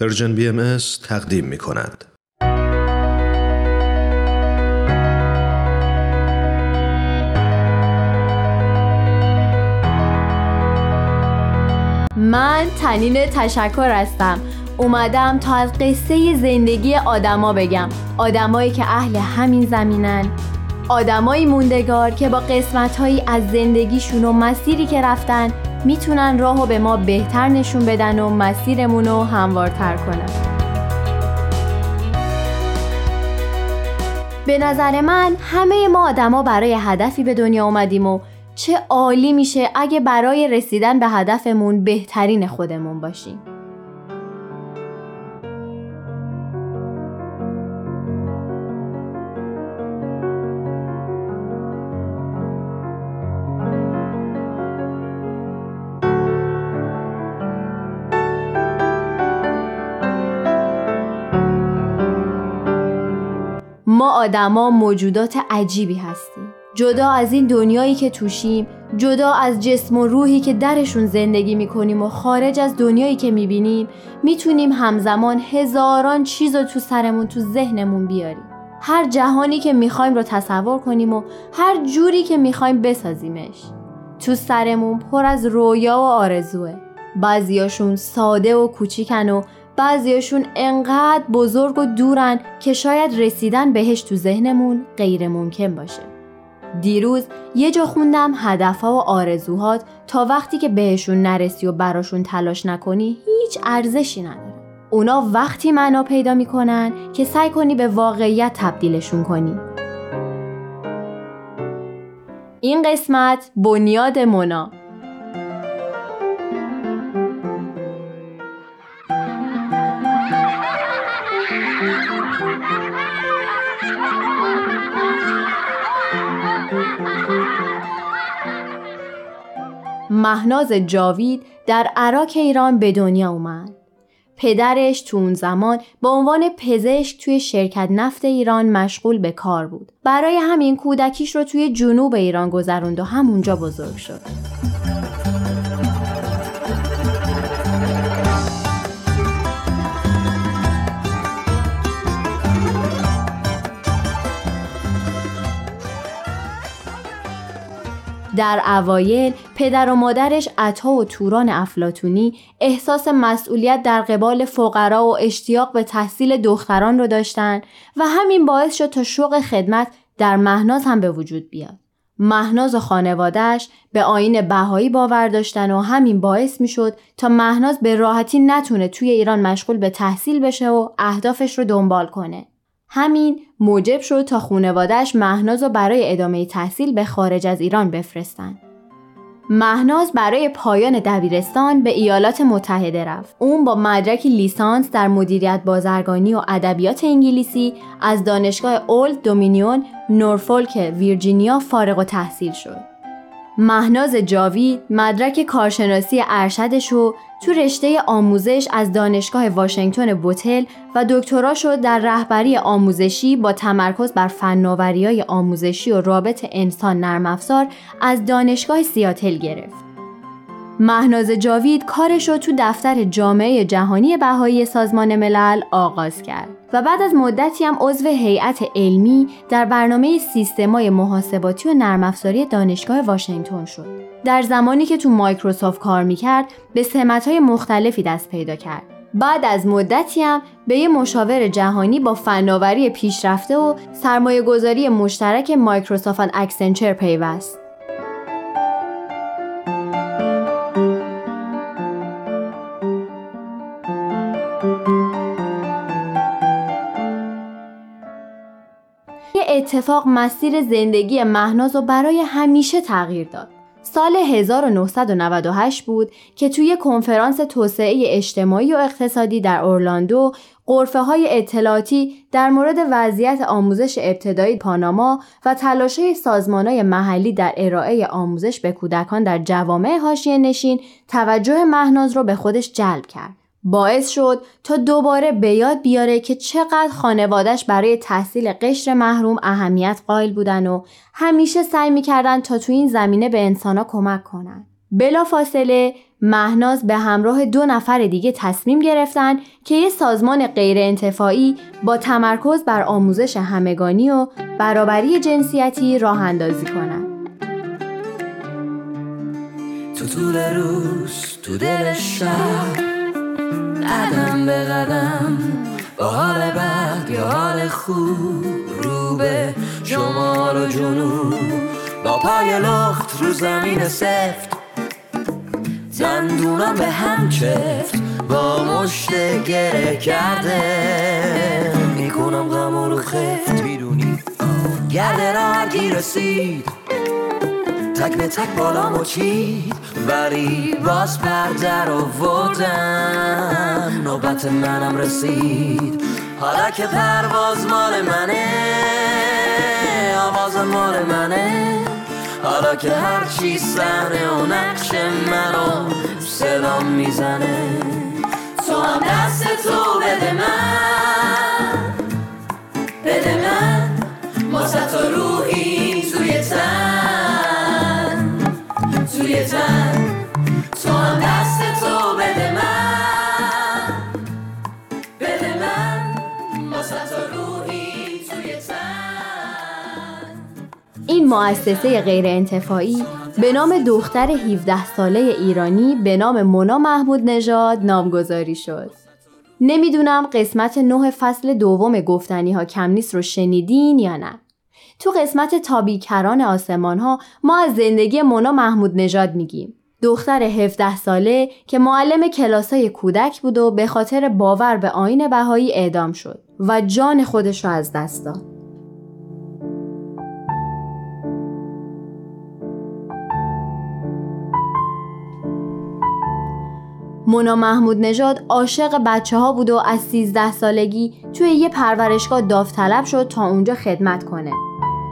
پرژن بی ام تقدیم می کند. من تنین تشکر هستم. اومدم تا از قصه زندگی آدما بگم. آدمایی که اهل همین زمینن. آدمایی موندگار که با قسمتهایی از زندگیشون و مسیری که رفتن می‌تونن راهو به ما بهتر نشون بدن و مسیرمون رو هموارتر کنن. به نظر من همه ما آدما برای هدفی به دنیا اومدیم و چه عالی میشه اگه برای رسیدن به هدفمون بهترین خودمون باشیم. ما آدما موجودات عجیبی هستیم. جدا از این دنیایی که توشیم جدا از جسم و روحی که درشون زندگی می‌کنیم و خارج از دنیایی که می‌بینیم می‌تونیم همزمان هزاران چیز رو تو سرمون تو ذهنمون بیاریم. هر جهانی که می‌خوایم رو تصور کنیم و هر جوری که می‌خوایم بسازیمش. تو سرمون پر از رویا و آرزوه. بعضیاشون ساده و کوچیکن و بعضیاشون انقدر بزرگ و دورن که شاید رسیدن بهش تو ذهنمون غیر ممکن باشه. دیروز یه جا خوندم هدفها و آرزوهات تا وقتی که بهشون نرسی و براشون تلاش نکنی هیچ ارزشی نداره. اونا وقتی معنا پیدا می‌کنن که سعی کنی به واقعیت تبدیلشون کنی. این قسمت بنیاد مونا مهناز جاوید در عراق ایران به دنیا اومد. پدرش تو اون زمان به عنوان پزشک توی شرکت نفت ایران مشغول به کار بود. برای همین کودکیش رو توی جنوب ایران گذروند و همونجا بزرگ شد. در اوایل پدر و مادرش عطا و توران افلاتونی احساس مسئولیت در قبال فقرا و اشتیاق به تحصیل دختران رو داشتن و همین باعث شد تا شوق خدمت در مهناز هم به وجود بیاد. مهناز و خانوادهش به آین بهایی باور داشتن و همین باعث می شد تا مهناز به راحتی نتونه توی ایران مشغول به تحصیل بشه و اهدافش رو دنبال کنه. همین موجب شد تا خونوادش مهناز رو برای ادامه تحصیل به خارج از ایران بفرستن. مهناز برای پایان دبیرستان به ایالات متحده رفت. اون با مدرک لیسانس در مدیریت بازرگانی و ادبیات انگلیسی از دانشگاه اولد دومینیون نورفولک ویرجینیا فارغ و تحصیل شد. مهناز جاوید مدرک کارشناسی ارشدش رو تو رشته آموزش از دانشگاه واشنگتن بوتل و دکترا شد در رهبری آموزشی با تمرکز بر های آموزشی و رابط انسان نرم افزار از دانشگاه سیاتل گرفت. مهناز جاوید کارش رو تو دفتر جامعه جهانی بهایی سازمان ملل آغاز کرد و بعد از مدتی هم عضو هیئت علمی در برنامه سیستمای محاسباتی و نرم افزاری دانشگاه واشنگتن شد. در زمانی که تو مایکروسافت کار می‌کرد به سمتهای مختلفی دست پیدا کرد. بعد از مدتی هم به یه مشاور جهانی با فناوری پیشرفته و سرمایه گذاری مشترک مایکروسافت Accenture پیوست. اتفاق مسیر زندگی مهناز رو برای همیشه تغییر داد. سال 1998 بود که توی کنفرانس توسعه اجتماعی و اقتصادی در اورلاندو قرفه های اطلاعاتی در مورد وضعیت آموزش ابتدایی پاناما و تلاشه سازمان های محلی در ارائه آموزش به کودکان در جوامع حاشیه نشین توجه مهناز رو به خودش جلب کرد. باعث شد تا دوباره به یاد بیاره که چقدر خانوادش برای تحصیل قشر محروم اهمیت قائل بودن و همیشه سعی می‌کردن تا تو این زمینه به انسانها کمک کنن. بلا فاصله مهناز به همراه دو نفر دیگه تصمیم گرفتن که یه سازمان غیر انتفاعی با تمرکز بر آموزش همگانی و برابری جنسیتی راه اندازی کنن. تو طول روز تو دل شهر قدم به قدم با حال بد یا حال خوب رو به شمال و جنوب با پای لخت رو زمین سفت. دندونم به هم چفت با مشت گره کرده. می‌کنم غم رو خفت. می‌دونی؟ گرده را هرگی رسید. تک به تک بالا چید. ولی باز پرده رو وردم نوبت منم رسید. حالا که پرواز مال منه آواز مال منه. حالا که هر چی سحنه و نقش منو صدام می‌زنه. تو هم دست تو بده من. توی تن تو هم دست تو بده من بده من روحی توی این مؤسسه غیر انتفاعی به نام دختر 17 ساله ایرانی به نام مونا محمود نژاد نامگذاری شد. نمی‌دونم قسمت نه فصل دوم گفتنی ها کم نیست رو شنیدین یا نه. تو قسمت تابیکران آسمان ها ما از زندگی مونا محمود نژاد میگیم. دختر 17 ساله که معلم کلاسای کودک بود و به خاطر باور به آین بهایی اعدام شد و جان خودش رو از دست داد. مونا محمود نژاد عاشق بچه ها بود و از 13 سالگی توی یه پرورشگاه داوطلب شد تا اونجا خدمت کنه.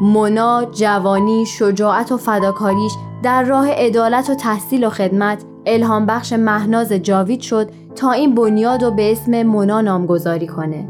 مونا جوانی، شجاعت و فداکاریش در راه عدالت و تحصیل و خدمت الهام بخش مهناز جاوید شد تا این بنیاد رو به اسم مونا نامگذاری کنه.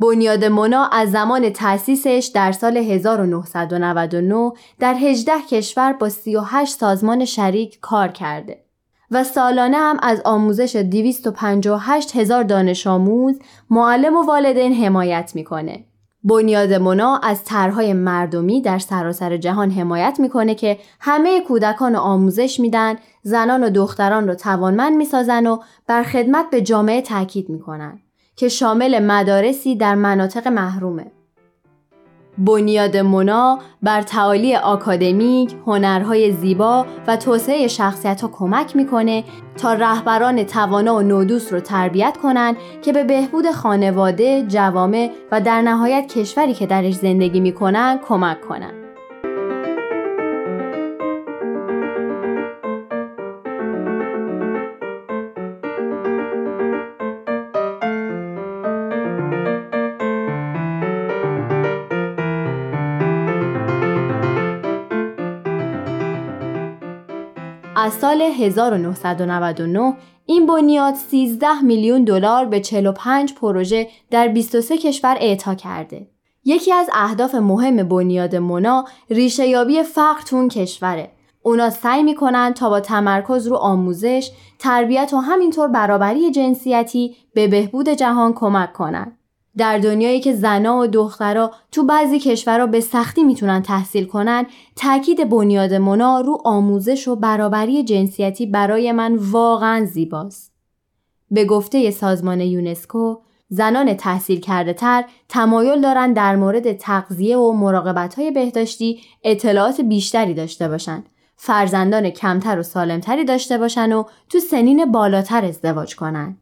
بنیاد مونا از زمان تأسیسش در سال 1999 در 18 کشور با 38 سازمان شریک کار کرده و سالانه هم از آموزش 258 هزار دانش آموز، معلم و والدین حمایت می‌کنه. بنیاد مونا از طرحهای مردمی در سراسر جهان حمایت می‌کنه که همه کودکان آموزش میدن، زنان و دختران رو توانمند می‌سازن و بر خدمت به جامعه تاکید می‌کنن. که شامل مدارسی در مناطق محرومه. بنیاد مونا بر تعالی آکادمیک، هنرهای زیبا و توسعه شخصیت ها کمک می‌کنه تا رهبران توانا و نودوست رو تربیت کنند که به بهبود خانواده، جوامع و در نهایت کشوری که درش زندگی می‌کنن کمک کنند. از سال 1999 این بنیاد 13 میلیون دلار به 45 پروژه در 23 کشور اعطا کرده. یکی از اهداف مهم بنیاد مونا ریشه یابی فقر تو کشوره. اونا سعی می‌کنن تا با تمرکز رو آموزش، تربیت و همینطور برابری جنسیتی به بهبود جهان کمک کنند. در دنیایی که زنا و دخترا تو بعضی کشورها به سختی می‌تونن تحصیل کنن تاکید بنیاد منا رو آموزش و برابری جنسیتی برای من واقعا زیباست به گفته سازمان یونسکو زنان تحصیل کرده تر تمایل دارن در مورد تغذیه و مراقبت های بهداشتی اطلاعات بیشتری داشته باشند فرزندان کمتر و سالمتری داشته باشن و تو سنین بالاتر ازدواج کنن.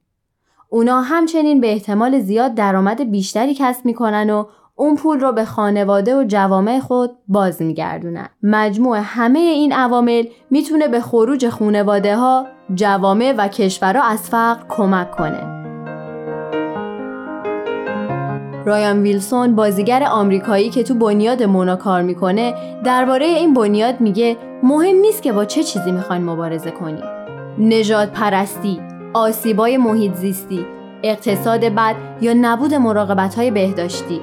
اونا همچنین به احتمال زیاد درآمد بیشتری کسب می‌کنن و اون پول رو به خانواده و جوامع خود باز میگردونن. مجموع همه این عوامل می‌تونه به خروج خانواده ها، جوامع و کشورها از فقر کمک کنه. رایان ویلسون بازیگر آمریکایی که تو بنیاد مونا کار می‌کنه درباره این بنیاد میگه مهم نیست که با چه چیزی می‌خواین مبارزه کنیم. نجات پرستی، آسیبای محیط زیستی، اقتصاد بد یا نبود مراقبت های بهداشتی.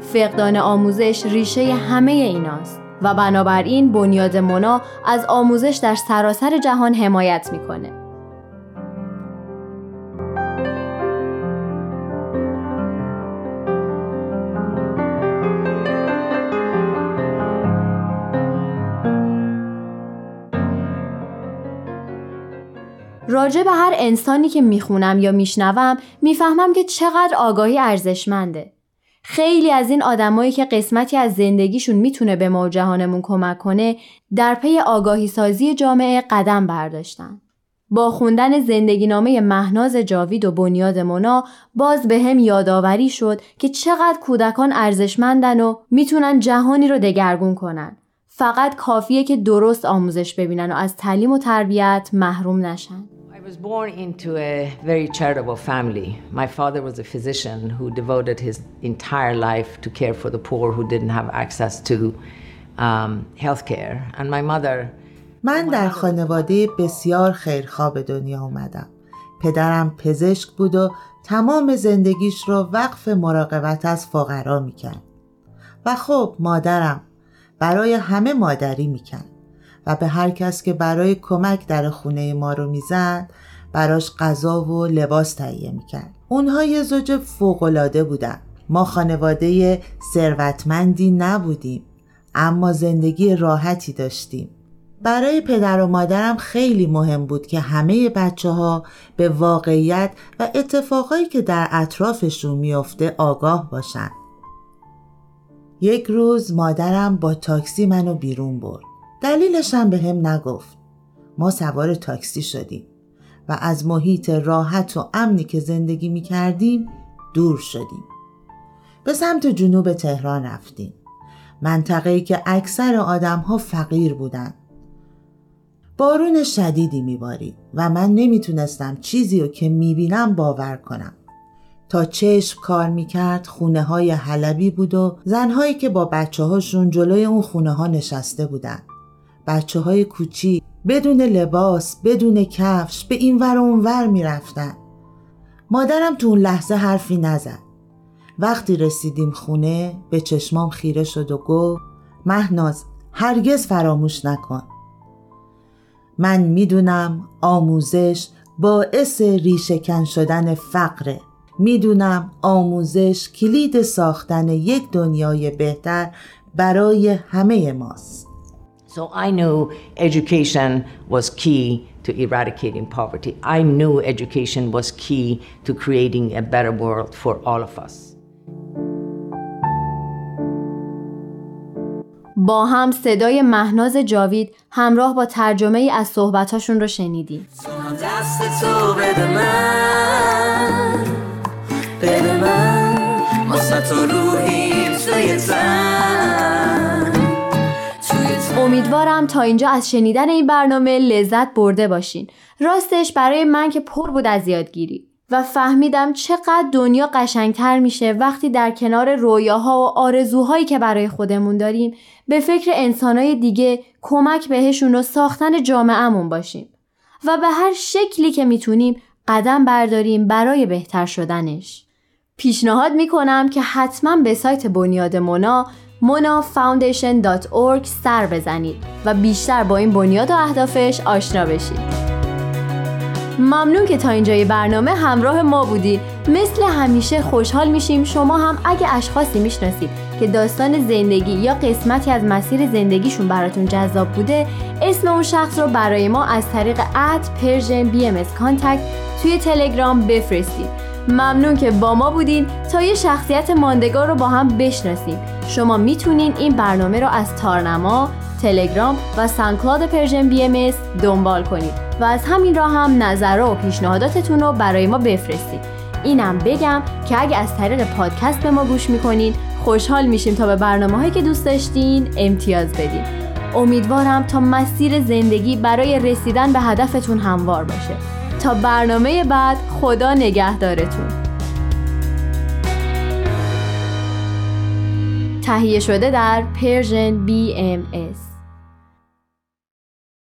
فقدان آموزش ریشه همه ایناست. و بنابراین بنیاد مونا از آموزش در سراسر جهان حمایت می‌کنه. راجع به هر انسانی که می‌خونم یا میشنوم می‌فهمم که چقدر آگاهی ارزشمنده. خیلی از این آدمایی که قسمتی از زندگیشون می‌تونه به ما جهانمون کمک کنه در پی آگاهی سازی جامعه قدم برداشتن. با خوندن زندگی نامه مهناز جاوید و بنیاد مونا باز به هم یادآوری شد که چقدر کودکان ارزشمندن و می‌تونن جهانی رو دگرگون کنن. فقط کافیه که درست آموزش ببینن و از تعلیم و تربیت محروم نشن. Was born into a very charitable family. My father was a physician who devoted his entire life to care for the poor who didn't have access to um, health care. And my mother من در خانواده بسیار خیرخواه به دنیا اومدم. پدرم پزشک بود و تمام زندگیش را وقف مراقبت از فقرا می‌کرد. و خب مادرم برای همه مادری می‌کرد. و به هر کس که برای کمک در خونه ما رو می‌زد براش غذا و لباس تهیه می‌کرد. اونها یه زوج فوقالعاده بودن. ما خانواده ثروتمندی نبودیم اما زندگی راحتی داشتیم. برای پدر و مادرم خیلی مهم بود که همه بچه ها به واقعیت و اتفاقایی که در اطرافشون میافته آگاه باشن. یک روز مادرم با تاکسی منو بیرون برد. دلیلش هم به هم نگفت. ما سوار تاکسی شدیم و از محیط راحت و امنی که زندگی می کردیم دور شدیم. به سمت جنوب تهران رفتیم. منطقه‌ای که اکثر آدم ها فقیر بودن. بارون شدیدی میبارید و من نمی‌تونستم چیزی رو که می‌بینم باور کنم. تا چشم کار می‌کرد خونه های حلبی بود و زنهایی که با بچه هاشون جلوی اون خونه ها نشسته بودن. بچه های کوچی بدون لباس بدون کفش به این ور اون ور می رفتن. مادرم تو اون لحظه حرفی نزد. وقتی رسیدیم خونه به چشمام خیره شد و گفت مهناز هرگز فراموش نکن. من می‌دونم آموزش باعث ریشهکن شدن فقره. می‌دونم آموزش کلید ساختن یک دنیای بهتر برای همه ماست. So I knew education was key to eradicating poverty. I knew education was key to creating a better world for all of us. با هم صدای مهناز جاوید همراه با ترجمه ای از صحبتاشون رو شنیدیم. دست تو بده من بده من روحی توی امیدوارم تا اینجا از شنیدن این برنامه لذت برده باشین. راستش برای من که پر بود از یادگیری و فهمیدم چقدر دنیا قشنگتر میشه وقتی در کنار رویاها و آرزوهایی که برای خودمون داریم به فکر انسانهای دیگه کمک بهشون و ساختن جامعهمون باشیم. و به هر شکلی که می‌تونیم قدم برداریم برای بهتر شدنش. پیشنهاد می‌کنم که حتما به سایت بنیاد مونا monafoundation.org سر بزنید و بیشتر با این بنیاد و اهدافش آشنا بشید. ممنون که تا اینجای برنامه همراه ما بودید مثل همیشه خوشحال میشیم شما هم اگه اشخاصی می‌شناسید که داستان زندگی یا قسمتی از مسیر زندگیشون براتون جذاب بوده اسم اون شخص رو برای ما از طریق at Persian BM توی تلگرام بفرستید ممنون که با ما بودین تا یه شخصیت ماندگار رو با هم بشناسیم. شما می‌تونین این برنامه رو از تارنما، تلگرام و SoundCloud Persian BM دنبال کنید و از همین راه هم نظر و پیشنهاداتتون رو برای ما بفرستید. اینم بگم که اگه از طریق پادکست به ما گوش می‌کنین خوشحال میشیم تا به برنامه هایی که دوست داشتین امتیاز بدین. امیدوارم تا مسیر زندگی برای رسیدن به هدفتون هموار باشه. برنامه بعد خدا نگهدارتون. تهیه شده در پرژن BMS